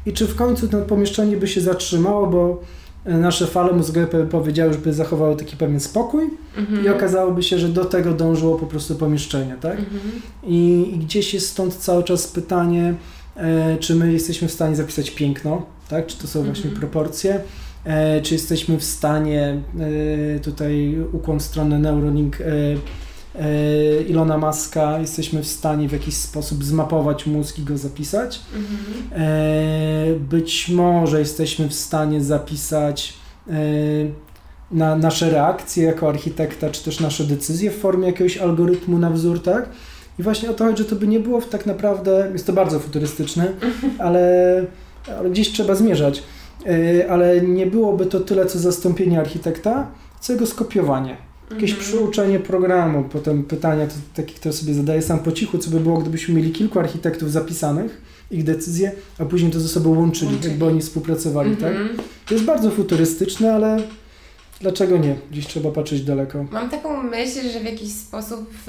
[SPEAKER 3] i czy w końcu to pomieszczenie by się zatrzymało, bo e, nasze fale mózgowe powiedziały, żeby zachowało taki pewien spokój -hmm. i okazałoby się, że do tego dążyło po prostu pomieszczenie, tak? -hmm. I, I, gdzieś jest stąd cały czas pytanie, e, czy my jesteśmy w stanie zapisać piękno, tak? Czy to są właśnie mhm. proporcje? E, czy jesteśmy w stanie, e, tutaj ukłon w stronę Neuralink e, Ilona Maska, jesteśmy w stanie w jakiś sposób zmapować mózg i go zapisać. Mhm. Być może jesteśmy w stanie zapisać na nasze reakcje jako architekta, czy też nasze decyzje w formie jakiegoś algorytmu na wzór, tak? I właśnie o to chodzi, że to by nie było tak naprawdę, jest to bardzo futurystyczne, ale, ale gdzieś trzeba zmierzać. E, ale nie byłoby to tyle co zastąpienie architekta, co jego skopiowanie. Jakieś -hmm. przyuczenie programu, potem pytania, to, takie, które sobie zadaję sam po cichu, co by było, gdybyśmy mieli kilku architektów zapisanych, ich decyzje, a później to ze sobą łączyli, łączyli. jakby oni współpracowali, tak? Mhm. To jest bardzo futurystyczne, ale dlaczego nie? Dziś trzeba patrzeć daleko.
[SPEAKER 1] Mam taką myśl, że w jakiś sposób w,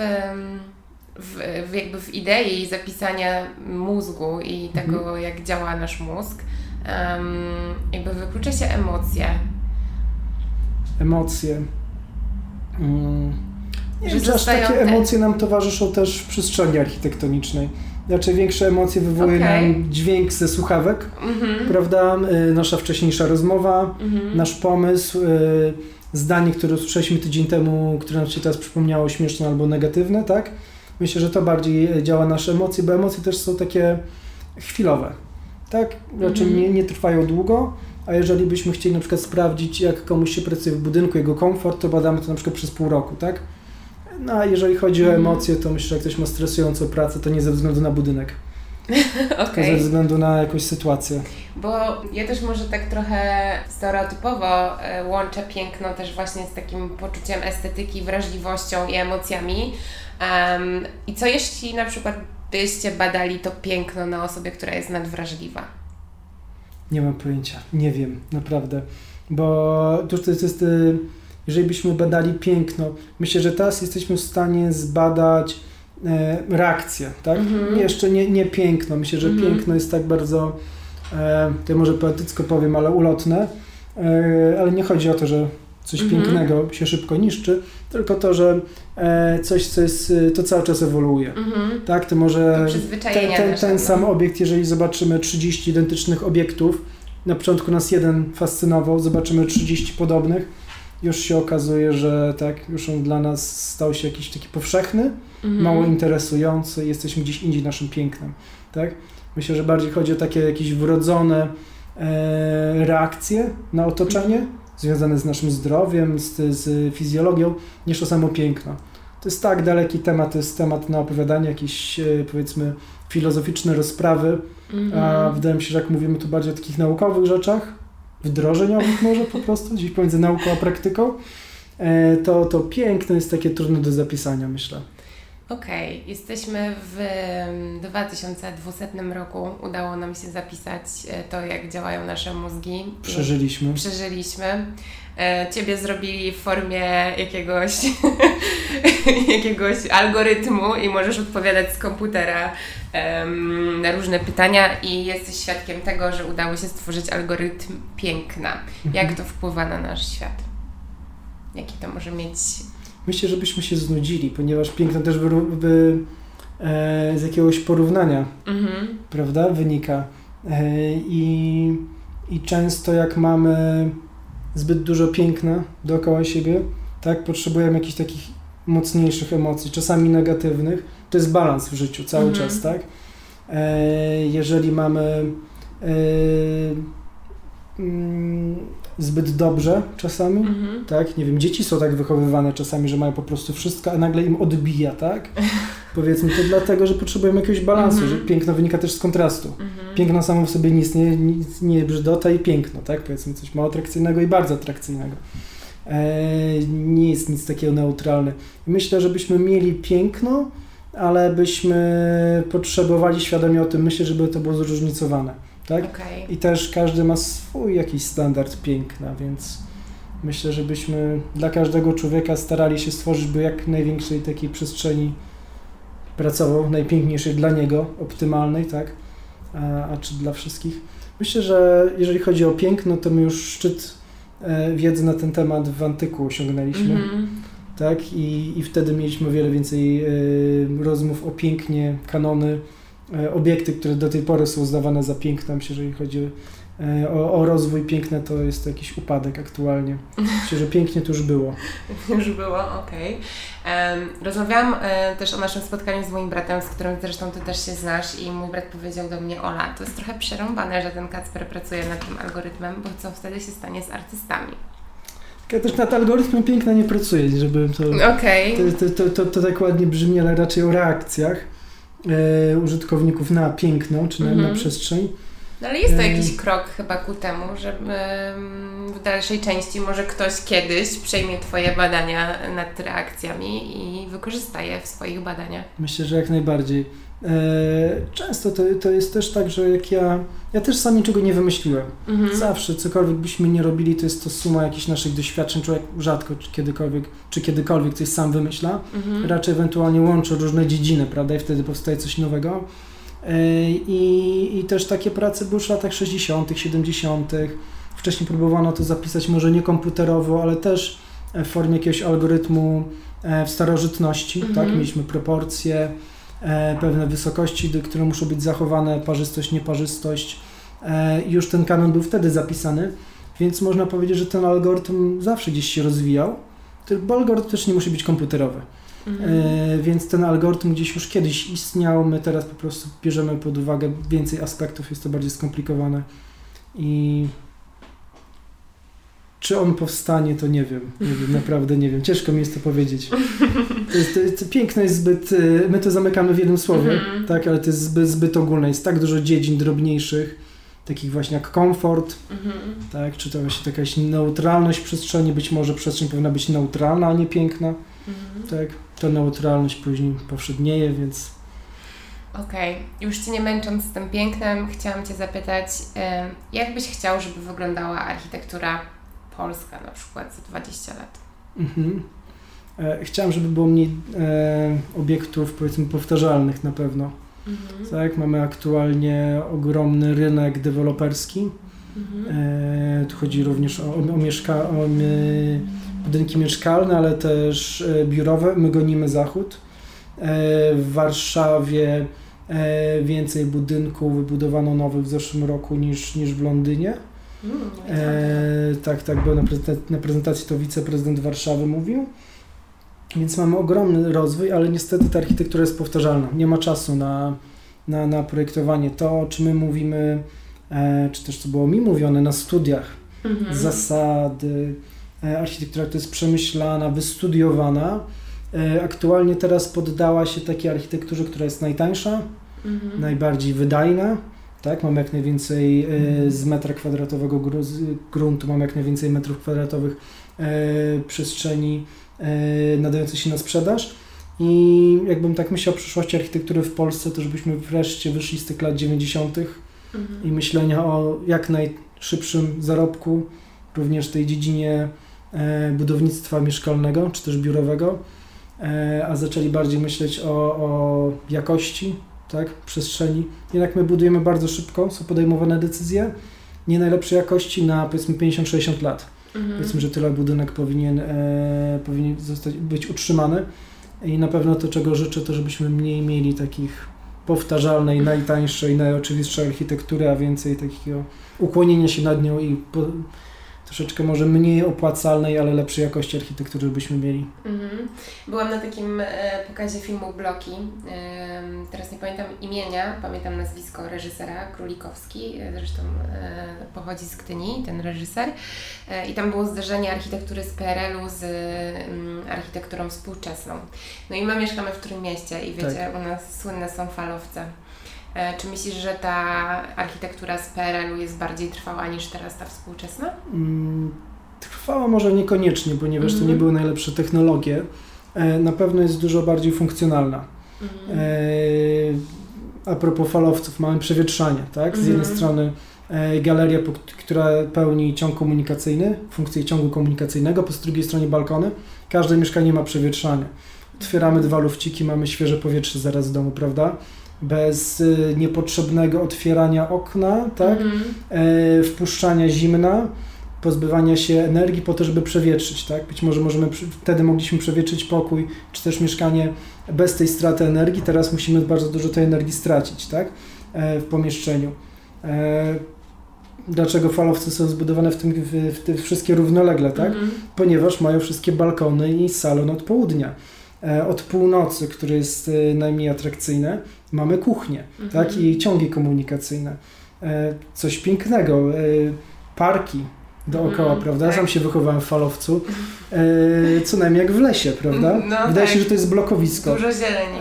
[SPEAKER 1] w, w jakby w idei zapisania mózgu i mhm. tego, -hmm. jak działa nasz mózg, um, jakby wyklucza się emocje.
[SPEAKER 3] Emocje. Mm. Nie, aż takie te... emocje nam towarzyszą też w przestrzeni architektonicznej. Znaczy większe emocje wywołuje okay. nam dźwięk ze słuchawek, mm-hmm. prawda? Y, nasza wcześniejsza rozmowa, mm-hmm. nasz pomysł, y, zdanie, które usłyszeliśmy tydzień temu, które nam się teraz przypomniało śmieszne albo negatywne, tak? Myślę, że to bardziej działa nasze emocje, bo emocje też są takie chwilowe tak? Znaczy mhm. nie, nie trwają długo, a jeżeli byśmy chcieli na przykład sprawdzić, jak komuś się pracuje w budynku, jego komfort, to badamy to na przykład przez pół roku, tak? No a jeżeli chodzi o mhm. emocje, to myślę, że jak ktoś ma stresującą pracę, to nie ze względu na budynek. okay. Ze względu na jakąś sytuację.
[SPEAKER 1] Bo ja też może tak trochę stereotypowo e, łączę piękno też właśnie z takim poczuciem estetyki, wrażliwością i emocjami. Um, I co jeśli na przykład byście badali to piękno na osobie, która jest nadwrażliwa?
[SPEAKER 3] Nie mam pojęcia, nie wiem, naprawdę. Bo to to jest y, jeżeli byśmy badali piękno, myślę, że teraz jesteśmy w stanie zbadać e, reakcję, tak? Mhm. Jeszcze nie, nie piękno. Myślę, że mhm. piękno jest tak bardzo, e, to może poetycko powiem, ale ulotne, e, ale nie chodzi o to, że coś mhm. pięknego się szybko niszczy, tylko to, że e, coś, co jest, e, to cały czas ewoluuje. Mhm. Tak, to może to ten, ten, ten sam obiekt, jeżeli zobaczymy 30 identycznych obiektów, na początku nas jeden fascynował, zobaczymy 30 podobnych, już się okazuje, że tak, już on dla nas stał się jakiś taki powszechny, mhm. mało interesujący, jesteśmy gdzieś indziej naszym pięknem. Tak? Myślę, że bardziej chodzi o takie jakieś wrodzone e, reakcje na otoczenie, związane z naszym zdrowiem, z, z fizjologią, niż to samo piękno. To jest tak daleki temat, to jest temat na opowiadanie, jakieś e, powiedzmy filozoficzne rozprawy, -hmm. a mhm. wydaje mi się, że jak mówimy tu bardziej o takich naukowych rzeczach, wdrożeniowych może po prostu, gdzieś pomiędzy nauką a praktyką, e, to, to piękno jest takie trudne do zapisania, myślę.
[SPEAKER 1] Okej, okay. jesteśmy w 2200 roku. Udało nam się zapisać e, to, jak działają nasze mózgi.
[SPEAKER 3] Przeżyliśmy.
[SPEAKER 1] Przeżyliśmy. E, ciebie zrobili w formie jakiegoś, jakiegoś algorytmu i możesz odpowiadać z komputera um, na różne pytania i jesteś świadkiem tego, że udało się stworzyć algorytm piękna. Jak mhm. to wpływa na nasz świat? Jaki to może mieć
[SPEAKER 3] myślę, żebyśmy się znudzili, ponieważ piękno też wy, wy, e, z jakiegoś porównania, mhm. prawda, wynika. E, i, I często jak mamy zbyt dużo piękna dookoła siebie, tak, potrzebujemy jakichś takich mocniejszych emocji, czasami negatywnych. To jest balans w życiu cały mhm. czas, tak? E, jeżeli mamy e, mm, zbyt dobrze czasami,
[SPEAKER 1] Mhm.
[SPEAKER 3] tak? Nie wiem, dzieci są tak wychowywane czasami, że mają po prostu wszystko, a nagle im odbija, tak? Powiedzmy to dlatego, że potrzebują jakiegoś balansu,
[SPEAKER 1] Mhm.
[SPEAKER 3] że piękno wynika też z kontrastu.
[SPEAKER 1] Mhm.
[SPEAKER 3] Piękno samo w sobie nie, nic nie brzydota i piękno, tak? Powiedzmy coś mało atrakcyjnego i bardzo atrakcyjnego. E, nie jest nic takiego neutralne. Myślę, że byśmy mieli piękno, ale byśmy potrzebowali świadomie o tym myśleć, żeby to było zróżnicowane, tak?
[SPEAKER 1] Okej.
[SPEAKER 3] I też każdy ma swój jakiś standard piękna, więc myślę, że byśmy dla każdego człowieka starali się stworzyć, by jak największej takiej przestrzeni pracował, najpiękniejszej dla niego, optymalnej, tak? A, a czy dla wszystkich? Myślę, że jeżeli chodzi o piękno, to my już szczyt e, wiedzy na ten temat w antyku osiągnęliśmy,
[SPEAKER 1] Mhm.
[SPEAKER 3] tak? I, I wtedy mieliśmy o wiele więcej e, rozmów o pięknie, kanony, obiekty, które do tej pory są uznawane za piękne. Myślę, że jeżeli chodzi e, o, o rozwój piękne, to jest to jakiś upadek aktualnie. Myślę, że pięknie to już było.
[SPEAKER 1] Już było, okej. Em, Rozmawiałam e, też o naszym spotkaniu z moim bratem, z którym zresztą Ty też się znasz i mój brat powiedział do mnie, Ola, to jest trochę przerąbane, że ten Kacper pracuje nad tym algorytmem, bo co wtedy się stanie z artystami?
[SPEAKER 3] Ja też nad algorytmem piękna nie pracuję, żeby to... To, to, to, to, to tak ładnie brzmi, ale raczej o reakcjach e, użytkowników na piękno, czy na, na
[SPEAKER 1] Mhm.
[SPEAKER 3] przestrzeń.
[SPEAKER 1] No ale jest to
[SPEAKER 3] Ym.
[SPEAKER 1] jakiś krok chyba ku temu, że ym, w dalszej części może ktoś kiedyś przejmie Twoje badania nad reakcjami i wykorzysta je w swoich badaniach.
[SPEAKER 3] Myślę, że jak najbardziej. E, często to, to jest też tak, że jak ja... Ja też sam niczego nie wymyśliłem.
[SPEAKER 1] Mhm.
[SPEAKER 3] Zawsze, cokolwiek byśmy nie robili, to jest to suma jakichś naszych doświadczeń. Człowiek rzadko czy kiedykolwiek, czy kiedykolwiek coś sam wymyśla.
[SPEAKER 1] Mhm.
[SPEAKER 3] Raczej ewentualnie łączy różne dziedziny, prawda? I wtedy powstaje coś nowego. E, I, I też takie prace były w latach 60., 70. Wcześniej próbowano to zapisać może nie komputerowo, ale też w formie jakiegoś algorytmu e, w starożytności.
[SPEAKER 1] Mhm.
[SPEAKER 3] Tak? Mieliśmy proporcje, pewne wysokości, które muszą być zachowane, parzystość, nieparzystość. E, i już ten kanon był wtedy zapisany, więc można powiedzieć, że ten algorytm zawsze gdzieś się rozwijał, bo algorytm też nie musi być komputerowy.
[SPEAKER 1] Mhm.
[SPEAKER 3] E, więc ten algorytm gdzieś już kiedyś istniał, my teraz po prostu bierzemy pod uwagę więcej aspektów, jest to bardziej skomplikowane i czy on powstanie, to nie wiem, nie wiem, naprawdę nie wiem, ciężko mi jest to powiedzieć. To jest, to jest, piękno jest zbyt, e, my to zamykamy w jednym słowie,
[SPEAKER 1] Mhm.
[SPEAKER 3] tak, ale to jest zbyt, zbyt ogólne, jest tak dużo dziedzin drobniejszych, takich właśnie jak komfort,
[SPEAKER 1] Mhm.
[SPEAKER 3] tak, czy to właśnie jakaś neutralność przestrzeni, być może przestrzeń powinna być neutralna, a nie piękna,
[SPEAKER 1] Mhm.
[SPEAKER 3] tak, ta neutralność później powszednieje, więc
[SPEAKER 1] Okej, już Cię nie męcząc z tym pięknem, chciałam Cię zapytać, em, jak byś chciał, żeby wyglądała architektura polska na przykład za 20 lat?
[SPEAKER 3] mhm. e, chciałem, żeby było mniej e, obiektów, powiedzmy, powtarzalnych na pewno,
[SPEAKER 1] Mhm.
[SPEAKER 3] tak, mamy aktualnie ogromny rynek deweloperski,
[SPEAKER 1] Mhm.
[SPEAKER 3] E, tu chodzi również o, o, mieszka, o my, budynki mieszkalne, ale też e, biurowe. My gonimy zachód. E, w Warszawie e, więcej budynków wybudowano nowych w zeszłym roku niż, niż w Londynie.
[SPEAKER 1] Mm,
[SPEAKER 3] E, tak, tak, bo na, prezentacji, na prezentacji to wiceprezydent Warszawy mówił. Więc mamy ogromny rozwój, ale niestety ta architektura jest powtarzalna. Nie ma czasu na, na, na projektowanie. To, o czym my mówimy, e, czy też co było mi mówione na studiach.
[SPEAKER 1] Mhm.
[SPEAKER 3] zasady, e, architektura, która jest przemyślana, wystudiowana, e, aktualnie teraz poddała się takiej architekturze, która jest najtańsza,
[SPEAKER 1] Mhm.
[SPEAKER 3] najbardziej wydajna. Tak, mamy jak najwięcej e, z metra kwadratowego gruntu, mamy jak najwięcej metrów kwadratowych e, przestrzeni e, nadającej się na sprzedaż. I jakbym tak myślał o przyszłości architektury w Polsce, to żebyśmy wreszcie wyszli z tych lat 90.
[SPEAKER 1] Mhm.
[SPEAKER 3] i myślenia o jak najszybszym zarobku, również w tej dziedzinie budownictwa mieszkalnego czy też biurowego, a zaczęli bardziej myśleć o, o jakości tak, przestrzeni. Jednak my budujemy bardzo szybko, są podejmowane decyzje nie najlepszej jakości na powiedzmy 50-60 lat.
[SPEAKER 1] Mhm.
[SPEAKER 3] Powiedzmy, że tyle budynek powinien, e, powinien zostać, być utrzymany i na pewno to, czego życzę, to żebyśmy mniej mieli takich powtarzalnej, najtańszej, najoczywistszej architektury, a więcej takiego ukłonienia się nad nią i po, troszeczkę może mniej opłacalnej, ale lepszej jakości architektury byśmy mieli.
[SPEAKER 1] Mhm. Byłam na takim e, pokazie filmu Bloki. E, teraz nie pamiętam imienia, pamiętam nazwisko reżysera Królikowski, e, zresztą pochodzi z Gdyni, ten reżyser. I tam było zderzenie architektury z PRL-u z mm, architekturą współczesną. No i my mieszkamy w Trójmieście i wiecie,
[SPEAKER 3] Tak.
[SPEAKER 1] u nas słynne są falowce. E, Czy myślisz, że ta architektura z PRL-u jest bardziej trwała niż teraz ta współczesna?
[SPEAKER 3] Mm, Trwała może niekoniecznie, ponieważ to
[SPEAKER 1] Mhm.
[SPEAKER 3] nie były najlepsze technologie. E, Na pewno jest dużo bardziej funkcjonalna.
[SPEAKER 1] Mhm.
[SPEAKER 3] E, A propos falowców, mamy przewietrzanie, tak? Z jednej
[SPEAKER 1] Mhm.
[SPEAKER 3] strony galeria, która pełni ciąg komunikacyjny, funkcję ciągu komunikacyjnego, po z drugiej stronie balkony. Każde mieszkanie ma przewietrzanie. Otwieramy dwa lufciki, mamy świeże powietrze zaraz w domu, prawda? Bez y, niepotrzebnego otwierania okna, tak? E, wpuszczania zimna, pozbywania się energii po to, żeby przewietrzyć, tak? Być może możemy, wtedy mogliśmy przewietrzyć pokój, czy też mieszkanie bez tej straty energii, teraz musimy bardzo dużo tej energii stracić, tak? E, w pomieszczeniu. E, dlaczego falowce są zbudowane w tym, w, w te wszystkie równolegle, tak?
[SPEAKER 1] Mhm.
[SPEAKER 3] Ponieważ mają wszystkie balkony i salon od południa. Od północy, które jest e, najmniej atrakcyjne, mamy kuchnię
[SPEAKER 1] Mhm.
[SPEAKER 3] tak? I ciągi komunikacyjne. E, coś pięknego. E, parki dookoła,
[SPEAKER 1] Mhm,
[SPEAKER 3] prawda?
[SPEAKER 1] tak.
[SPEAKER 3] Sam się wychowałem w falowcu. E, co najmniej jak w lesie, prawda?
[SPEAKER 1] No,
[SPEAKER 3] Wydaje
[SPEAKER 1] tak.
[SPEAKER 3] się, że to jest blokowisko.
[SPEAKER 1] Dużo zieleni.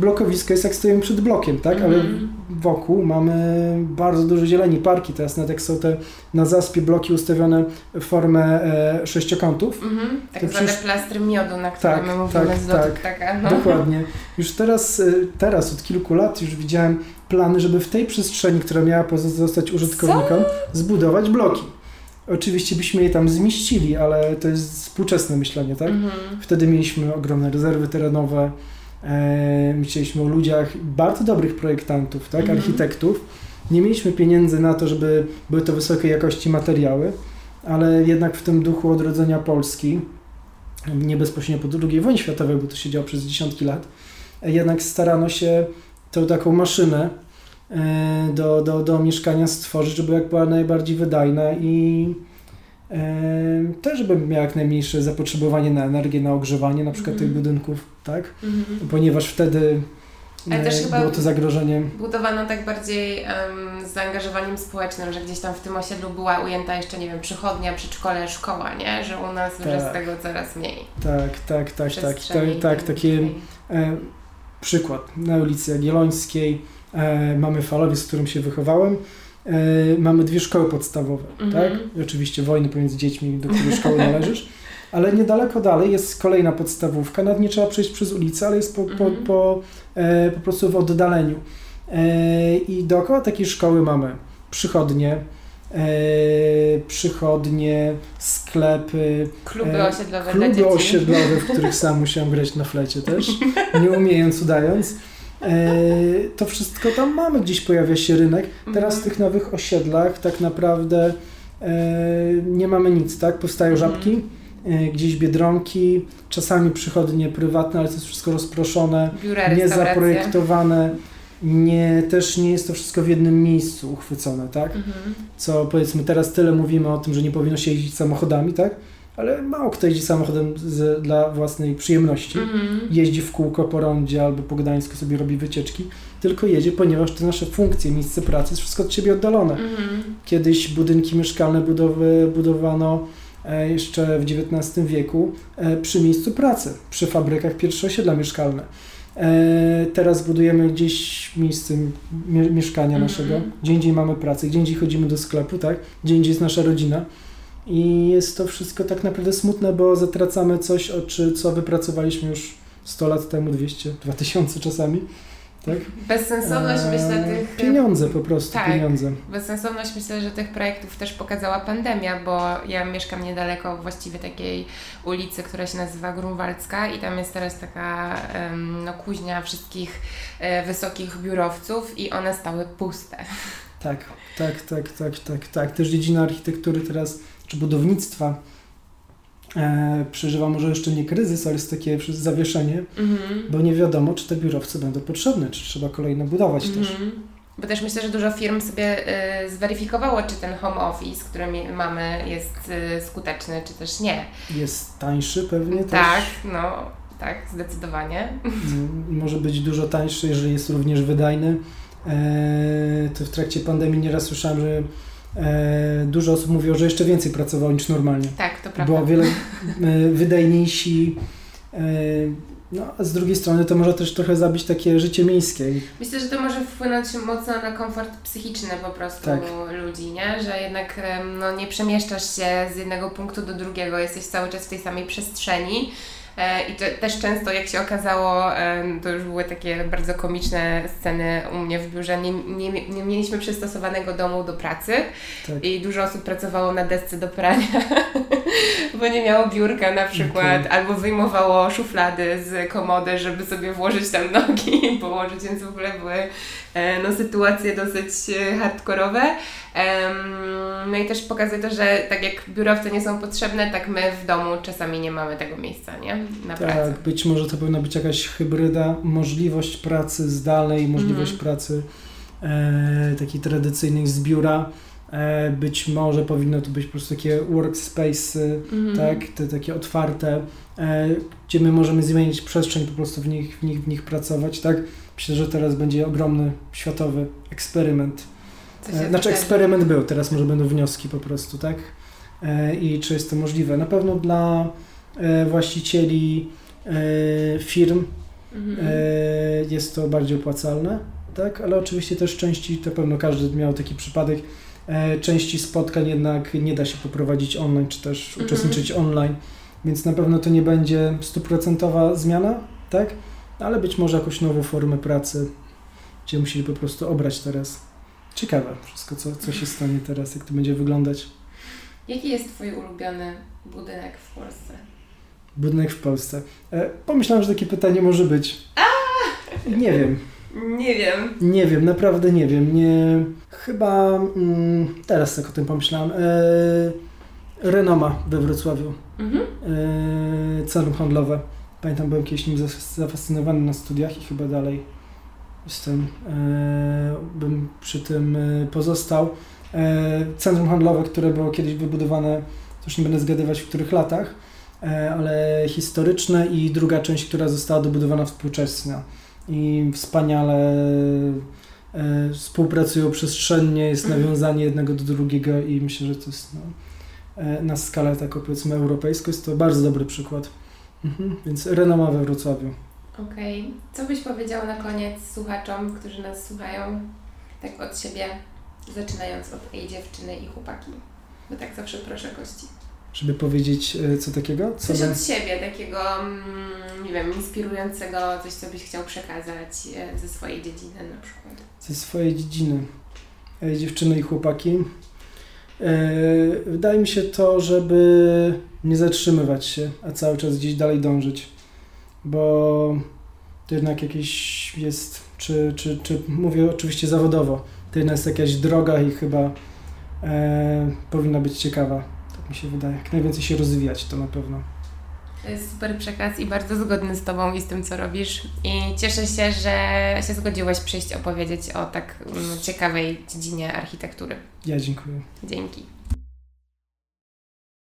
[SPEAKER 3] Blokowisko jest jak stoimy przed blokiem, tak? Ale
[SPEAKER 1] Mhm.
[SPEAKER 3] Wokół mamy bardzo dużo zieleni, parki. Teraz nawet jak są te na zaspie bloki ustawione w formę e, sześciokątów,
[SPEAKER 1] Mhm. Tak
[SPEAKER 3] To
[SPEAKER 1] zwane
[SPEAKER 3] przecież-
[SPEAKER 1] plastry miodu, na które
[SPEAKER 3] Tak,
[SPEAKER 1] my mówimy
[SPEAKER 3] tak,
[SPEAKER 1] z
[SPEAKER 3] tak.
[SPEAKER 1] ptaka. No.
[SPEAKER 3] Dokładnie. Już teraz, y, teraz od kilku lat już widziałem plany, żeby w tej przestrzeni, która miała pozostać użytkownikom, zbudować bloki. Oczywiście byśmy je tam zmieścili, ale to jest współczesne myślenie, tak?
[SPEAKER 1] Mhm.
[SPEAKER 3] Wtedy mieliśmy ogromne rezerwy terenowe, e, myśleliśmy o ludziach, bardzo dobrych projektantów, tak?
[SPEAKER 1] Mhm.
[SPEAKER 3] Architektów. Nie mieliśmy pieniędzy na to, żeby były to wysokiej jakości materiały, ale jednak w tym duchu odrodzenia Polski, nie bezpośrednio po II wojnie światowej, bo to się działo przez dziesiątki lat, e, jednak starano się tą taką maszynę e, do, do, do mieszkania stworzyć, żeby jak była najbardziej wydajna i też żeby miała jak najmniejsze zapotrzebowanie na energię, na ogrzewanie na przykład
[SPEAKER 1] Mhm.
[SPEAKER 3] tych budynków, tak?
[SPEAKER 1] Mhm.
[SPEAKER 3] Ponieważ wtedy
[SPEAKER 1] Ale też chyba-
[SPEAKER 3] było to zagrożenie.
[SPEAKER 1] Budowano tak bardziej em, z zaangażowaniem społecznym, że gdzieś tam w tym osiedlu była ujęta jeszcze, nie wiem, przychodnia, przedszkole, szkoła, nie? Że u nas
[SPEAKER 3] Tak.
[SPEAKER 1] jest tego coraz mniej.
[SPEAKER 3] Tak, tak, tak, tak, tak, tak, takie
[SPEAKER 1] tej-
[SPEAKER 3] E, przykład. Na ulicy Jagiellońskiej e, mamy falowiec, w którym się wychowałem. E, mamy dwie szkoły podstawowe,
[SPEAKER 1] Mhm.
[SPEAKER 3] tak? I oczywiście wojny pomiędzy dziećmi, do której szkoły należysz. Ale niedaleko dalej jest kolejna podstawówka. Nawet nie trzeba przejść przez ulicę, ale jest po, po,
[SPEAKER 1] Mhm.
[SPEAKER 3] po, e, po prostu w oddaleniu. E, I dookoła takiej szkoły mamy przychodnie, e, przychodnie, sklepy,
[SPEAKER 1] Kluby
[SPEAKER 3] E,
[SPEAKER 1] osiedlowe
[SPEAKER 3] Kluby osiedlowe, w których sam musiałem grać na flecie też, nie umiejąc, udając. E, to wszystko tam mamy, gdzieś pojawia się rynek. Teraz w
[SPEAKER 1] Mhm.
[SPEAKER 3] tych nowych osiedlach tak naprawdę e, nie mamy nic, tak? Powstają
[SPEAKER 1] Mhm.
[SPEAKER 3] żabki, e, gdzieś biedronki, czasami przychodnie prywatne, ale to jest wszystko rozproszone,
[SPEAKER 1] Biura,
[SPEAKER 3] nie
[SPEAKER 1] restauracje.
[SPEAKER 3] zaprojektowane. Nie, też nie jest to wszystko w jednym miejscu uchwycone, tak?
[SPEAKER 1] Mhm.
[SPEAKER 3] co powiedzmy teraz tyle mówimy o tym, że nie powinno się jeździć samochodami, tak? Ale mało kto jeździ samochodem z, dla własnej przyjemności.
[SPEAKER 1] Mhm.
[SPEAKER 3] Jeździ w kółko po rondzie albo po Gdańsku sobie robi wycieczki, tylko jedzie, ponieważ te nasze funkcje, miejsce pracy jest wszystko od siebie oddalone.
[SPEAKER 1] Mhm.
[SPEAKER 3] Kiedyś budynki mieszkalne budowy, budowano e, jeszcze w XIX wieku e, przy miejscu pracy, przy fabrykach pierwsze osiedla mieszkalne. E, Teraz budujemy gdzieś miejsce mie- mieszkania
[SPEAKER 1] Mhm.
[SPEAKER 3] naszego, gdzie indziej mamy pracę, gdzie indziej chodzimy do sklepu, tak? Gdzie indziej jest nasza rodzina. I jest to wszystko tak naprawdę smutne, bo zatracamy coś, o czy, co wypracowaliśmy już 100 lat temu, 200, 2000 czasami. Tak?
[SPEAKER 1] Bezsensowność, myślę,
[SPEAKER 3] E,
[SPEAKER 1] tych...
[SPEAKER 3] Pieniądze po prostu,
[SPEAKER 1] Tak.
[SPEAKER 3] pieniądze.
[SPEAKER 1] Bezsensowność myślę, że tych projektów też pokazała pandemia, bo ja mieszkam niedaleko właściwie takiej ulicy, która się nazywa Grunwaldzka i tam jest teraz taka no, kuźnia wszystkich e, wysokich biurowców i one stały puste.
[SPEAKER 3] Tak, tak, tak, tak, tak, tak. Też dziedzina architektury teraz, czy budownictwa e, przeżywa może jeszcze nie kryzys, ale jest takie zawieszenie,
[SPEAKER 1] Mhm.
[SPEAKER 3] bo nie wiadomo, czy te biurowce będą potrzebne, czy trzeba kolejne budować też.
[SPEAKER 1] Mhm. Bo też myślę, że dużo firm sobie y, zweryfikowało, czy ten home office, który mamy, jest y, skuteczny, czy też nie.
[SPEAKER 3] Jest tańszy pewnie
[SPEAKER 1] Tak,
[SPEAKER 3] też.
[SPEAKER 1] no tak, zdecydowanie.
[SPEAKER 3] Mm, Może być dużo tańszy, jeżeli jest również wydajny. E, to w trakcie pandemii nieraz słyszałem, że dużo osób mówiło, że jeszcze więcej pracowało niż normalnie.
[SPEAKER 1] Tak, to prawda.
[SPEAKER 3] Było o wiele e, wydajniejsi. E, no, a z drugiej strony to może też trochę zabić takie życie miejskie.
[SPEAKER 1] Myślę, że to może wpłynąć mocno na komfort psychiczny po prostu
[SPEAKER 3] Tak.
[SPEAKER 1] ludzi, nie? Że jednak no, nie przemieszczasz się z jednego punktu do drugiego, jesteś cały czas w tej samej przestrzeni. E, I to też często, jak się okazało, to już były takie bardzo komiczne sceny u mnie w biurze. Nie, nie, nie mieliśmy przystosowanego domu do pracy
[SPEAKER 3] Tak.
[SPEAKER 1] i dużo osób pracowało na desce do prania, bo nie miało biurka na przykład,
[SPEAKER 3] Okej.
[SPEAKER 1] albo wyjmowało szuflady z komody, żeby sobie włożyć tam nogi i położyć, więc w ogóle były no, sytuacje dosyć e, hardkorowe. No i też pokazuje to, że tak jak biurowce nie są potrzebne, tak my w domu czasami nie mamy tego miejsca, nie? Na pracę.
[SPEAKER 3] Tak, być może to powinna być jakaś hybryda, możliwość pracy zdalnej, możliwość
[SPEAKER 1] Mhm.
[SPEAKER 3] pracy e, takiej tradycyjnej z biura. E, być może powinno to być po prostu takie workspace,
[SPEAKER 1] Mhm.
[SPEAKER 3] tak, te takie otwarte, e, gdzie my możemy zmienić przestrzeń, po prostu w nich, w nich, w nich pracować, tak. Myślę, że teraz będzie ogromny światowy eksperyment. E, znaczy
[SPEAKER 1] wydarzy.
[SPEAKER 3] eksperyment był, teraz może będą wnioski po prostu, tak? E, I czy jest to możliwe? Na pewno dla e, właścicieli firm
[SPEAKER 1] Mhm.
[SPEAKER 3] jest to bardziej opłacalne, tak? Ale oczywiście też części, to pewno każdy miał taki przypadek, części spotkań jednak nie da się poprowadzić online, czy też
[SPEAKER 1] Mhm.
[SPEAKER 3] uczestniczyć online, więc na pewno to nie będzie stuprocentowa zmiana, tak? Ale być może jakąś nową formę pracy, gdzie musieli po prostu obrać teraz. Ciekawe wszystko, co, co się stanie teraz, jak to będzie wyglądać.
[SPEAKER 1] Jaki jest Twój ulubiony budynek w Polsce?
[SPEAKER 3] Budynek w Polsce. E, pomyślałem, że takie pytanie może być. Nie wiem.
[SPEAKER 1] Nie wiem.
[SPEAKER 3] Nie wiem, naprawdę nie wiem. Nie, chyba mm, teraz tak o tym pomyślałem. E, Renoma we Wrocławiu.
[SPEAKER 1] Mhm.
[SPEAKER 3] E, centrum handlowe. Pamiętam, byłem kiedyś nim zafascynowany na studiach i chyba dalej jestem. E, bym przy tym e, pozostał. E, centrum handlowe, które było kiedyś wybudowane, już nie będę zgadywać w których latach, ale historyczne i druga część, która została dobudowana współcześnie. I wspaniale współpracują przestrzennie, jest
[SPEAKER 1] Mhm.
[SPEAKER 3] nawiązanie jednego do drugiego i myślę, że to jest no, na skalę taką powiedzmy europejską jest to bardzo dobry przykład. Mhm. Więc renoma we Wrocławiu.
[SPEAKER 1] Okej. Co byś powiedział na koniec słuchaczom, którzy nas słuchają, tak od siebie, zaczynając od ej dziewczyny i chłopaki? Bo tak zawsze proszę gości.
[SPEAKER 3] Żeby powiedzieć e, co takiego? Co
[SPEAKER 1] Coś
[SPEAKER 3] bym-
[SPEAKER 1] od siebie, takiego, mm, nie wiem, inspirującego, coś, co byś chciał przekazać e, ze swojej dziedziny na przykład.
[SPEAKER 3] ze swojej dziedziny. E, Dziewczyny i chłopaki. E, Wydaje mi się to, żeby nie zatrzymywać się, a cały czas gdzieś dalej dążyć. Bo to jednak jakieś jest, czy, czy, czy mówię oczywiście zawodowo, to jednak jest jakaś droga i chyba e, powinna być ciekawa. Tak mi się wydaje. Jak najwięcej się rozwijać, to na pewno.
[SPEAKER 1] To jest super przekaz i bardzo zgodny z Tobą i z tym, co robisz. I cieszę się, że się zgodziłeś przyjść opowiedzieć o tak mm, ciekawej dziedzinie architektury.
[SPEAKER 3] Ja dziękuję.
[SPEAKER 1] Dzięki.